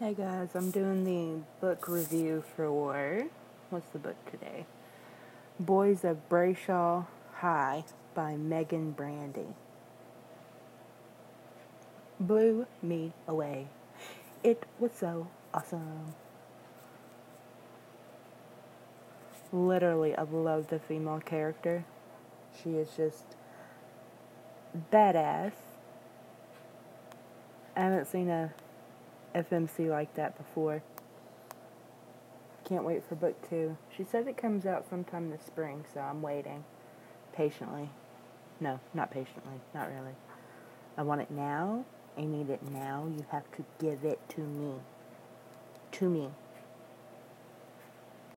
Hey guys, I'm doing the book review for War. what's the book today? Boys of Brayshaw High by Meagan Brandy. Blew me away. It was so awesome. Literally, I love the female character. She is just badass. I haven't seen a FMC like that before. Can't wait for book two. She said it comes out sometime this spring, so I'm waiting patiently. No, not patiently. Not really. I want it now. I need it now. You have to give it to me. To me.